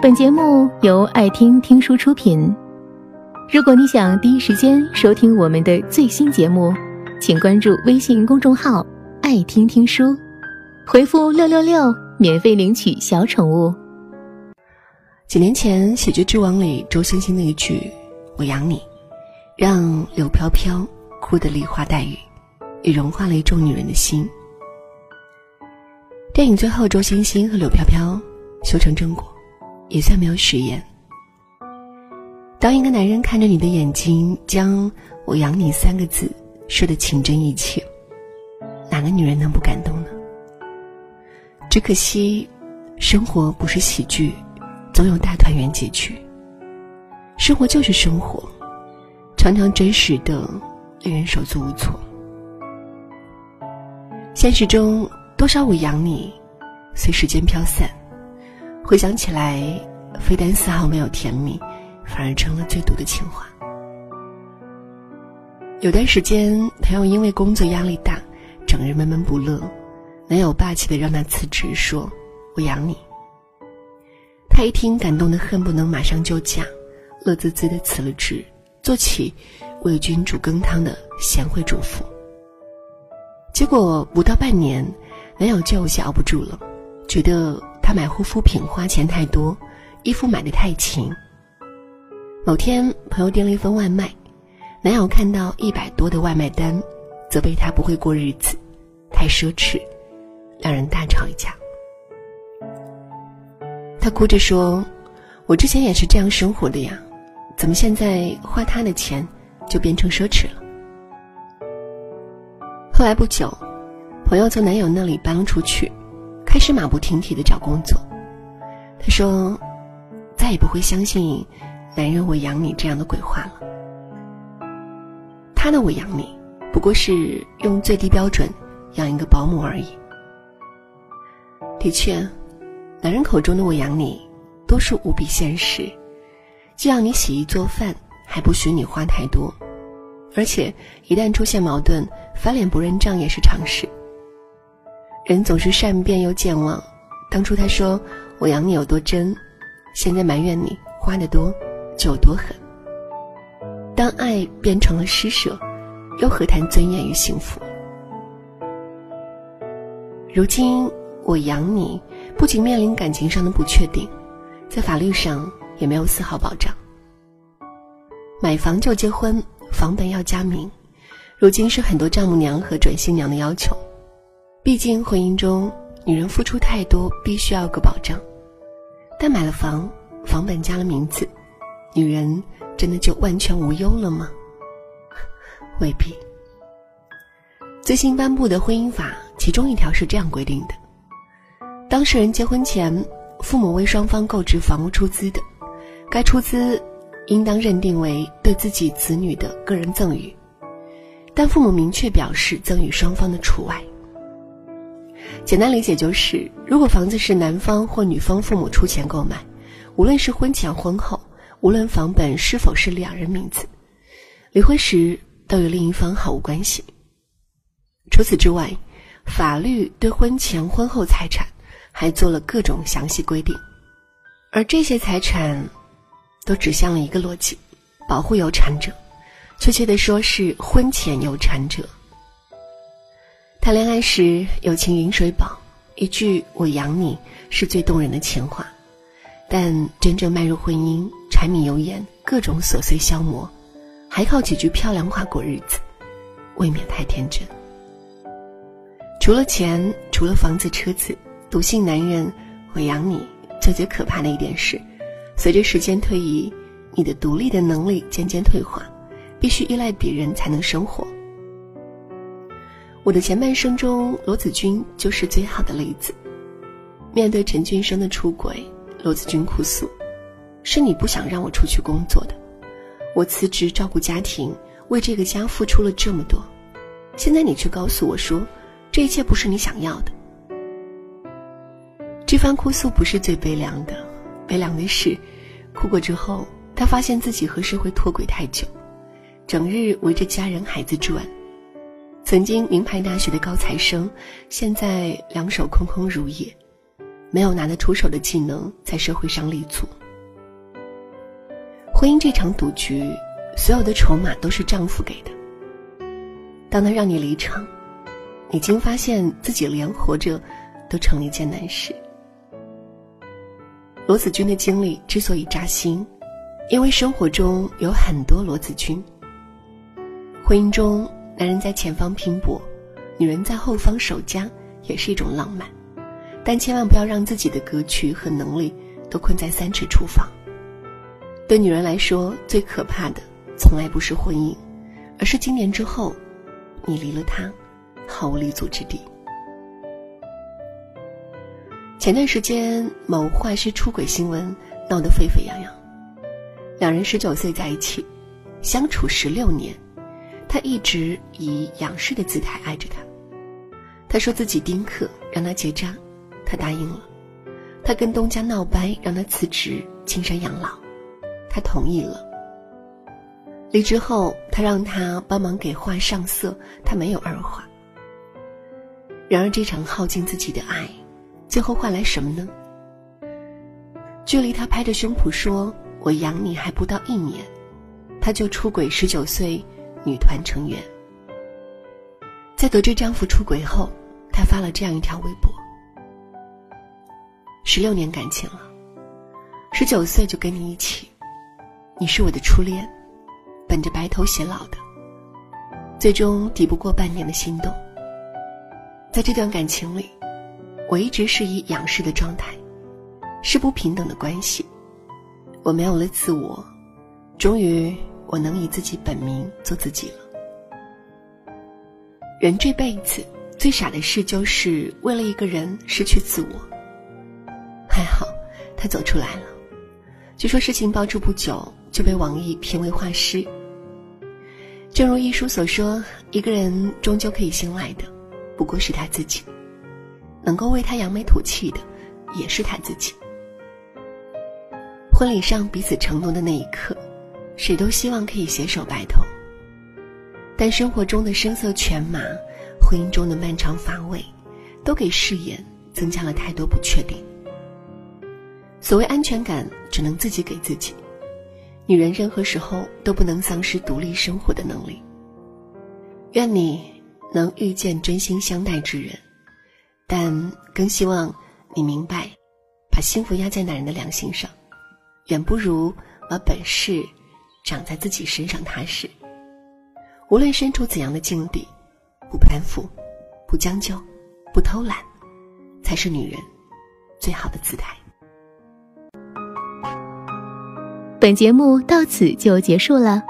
本节目由爱听听书出品。如果你想第一时间收听我们的最新节目，请关注微信公众号“爱听听书”，回复“六六六”免费领取小宠物。几年前，《喜剧之王》里周星星的一句“我养你”，让柳飘飘哭得梨花带雨，也融化了一众女人的心。电影最后，周星星和柳飘飘修成正果，也算没有食言。当一个男人看着你的眼睛，将我养你三个字说的情真意切，哪个女人能不感动呢？只可惜，生活不是喜剧，总有大团圆结局。生活就是生活，常常真实的令人手足无措。现实中，多少我养你，随时间飘散，回想起来，非但丝毫没有甜蜜。反而成了最毒的情话。有段时间，朋友因为工作压力大，整日闷闷不乐，男友霸气的让他辞职，说：“我养你。”他一听，感动的恨不能马上就嫁，乐滋滋的辞了职，做起为君煮羹汤的贤惠主妇。结果不到半年，男友就有些熬不住了，觉得她买护肤品花钱太多，衣服买的太勤。某天，朋友订了一份外卖，男友看到一百多的外卖单，责备他不会过日子，太奢侈，两人大吵一架。他哭着说：“我之前也是这样生活的呀，怎么现在花他的钱就变成奢侈了？”后来不久，朋友从男友那里搬了出去，开始马不停蹄的找工作。他说：“再也不会相信。”男人我养你这样的鬼话了，他的我养你，不过是用最低标准养一个保姆而已。的确，男人口中的我养你，多数无比现实，既要你洗衣做饭，还不许你花太多，而且一旦出现矛盾，翻脸不认账也是常事。人总是善变又健忘，当初他说我养你有多真，现在埋怨你花的多。就有多狠。当爱变成了施舍，又何谈尊严与幸福？如今我养你，不仅面临感情上的不确定，在法律上也没有丝毫保障。买房就结婚，房本要加名，如今是很多丈母娘和准新娘的要求。毕竟婚姻中，女人付出太多，必须要个保障。但买了房，房本加了名字。女人真的就完全无忧了吗？未必。最新颁布的婚姻法，其中一条是这样规定的：当事人结婚前，父母为双方购置房屋出资的，该出资应当认定为对自己子女的个人赠与，但父母明确表示赠与双方的除外。简单理解就是，如果房子是男方或女方父母出钱购买，无论是婚前婚后。无论房本是否是两人名字，离婚时都与另一方毫无关系。除此之外，法律对婚前婚后财产还做了各种详细规定，而这些财产都指向了一个逻辑：保护有产者，确切的说是婚前有产者。谈恋爱时友情饮水饱，一句“我养你”是最动人的情话，但真正迈入婚姻。柴米油盐，各种琐碎消磨，还靠几句漂亮话过日子，未免太天真。除了钱，除了房子、车子，笃信男人我养你。最最可怕的一点是，随着时间推移，你的独立的能力渐渐退化，必须依赖别人才能生活。我的前半生中，罗子君就是最好的例子。面对陈俊生的出轨，罗子君哭诉。是你不想让我出去工作的，我辞职照顾家庭，为这个家付出了这么多，现在你却告诉我说，这一切不是你想要的。这番哭诉不是最悲凉的，悲凉的是，哭过之后，他发现自己和社会脱轨太久，整日围着家人孩子转，曾经名牌大学的高材生，现在两手空空如也，没有拿得出手的技能在社会上立足。婚姻这场赌局，所有的筹码都是丈夫给的。当他让你离场，你竟发现自己连活着都成了一件难事。罗子君的经历之所以扎心，因为生活中有很多罗子君。婚姻中，男人在前方拼搏，女人在后方守家，也是一种浪漫。但千万不要让自己的格局和能力都困在三尺厨房。对女人来说，最可怕的从来不是婚姻，而是今年之后，你离了他，毫无立足之地。前段时间，某画师出轨新闻闹得沸沸扬扬。两人十九岁在一起，相处十六年，他一直以仰视的姿态爱着她。他说自己丁克，让他结扎。他答应了，他跟东家闹掰，让他辞职青山养老，他同意了。离职后，他让他帮忙给画上色，他没有二话。然而，这场耗尽自己的爱，最后换来什么呢？距离他拍着胸脯说“我养你”还不到一年，他就出轨十九岁女团成员。在得知丈夫出轨后，她发了这样一条微博。十六年感情了，十九岁就跟你一起，你是我的初恋，本着白头偕老的，最终抵不过半年的心动。在这段感情里，我一直是以仰视的状态，是不平等的关系。我没有了自我，终于我能以自己本名做自己了。人这辈子最傻的事，就是为了一个人失去自我。还好，他走出来了。据说事情爆出不久，就被网易评为画师。正如一书所说，一个人终究可以信赖的，不过是他自己；能够为他扬眉吐气的，也是他自己。婚礼上彼此承诺的那一刻，谁都希望可以携手白头。但生活中的声色犬马，婚姻中的漫长乏味，都给誓言增加了太多不确定。所谓安全感，只能自己给自己。女人任何时候都不能丧失独立生活的能力。愿你能遇见真心相待之人，但更希望你明白，把幸福压在男人的良心上，远不如把本事长在自己身上踏实。无论身处怎样的境地，不攀附，不将就，不偷懒，才是女人最好的姿态。本节目到此就结束了，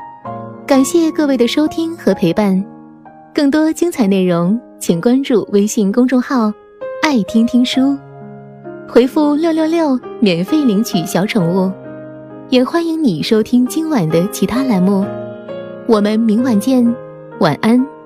感谢各位的收听和陪伴。更多精彩内容，请关注微信公众号“爱听听书”，回复“六六六”免费领取小宠物。也欢迎你收听今晚的其他栏目。我们明晚见，晚安。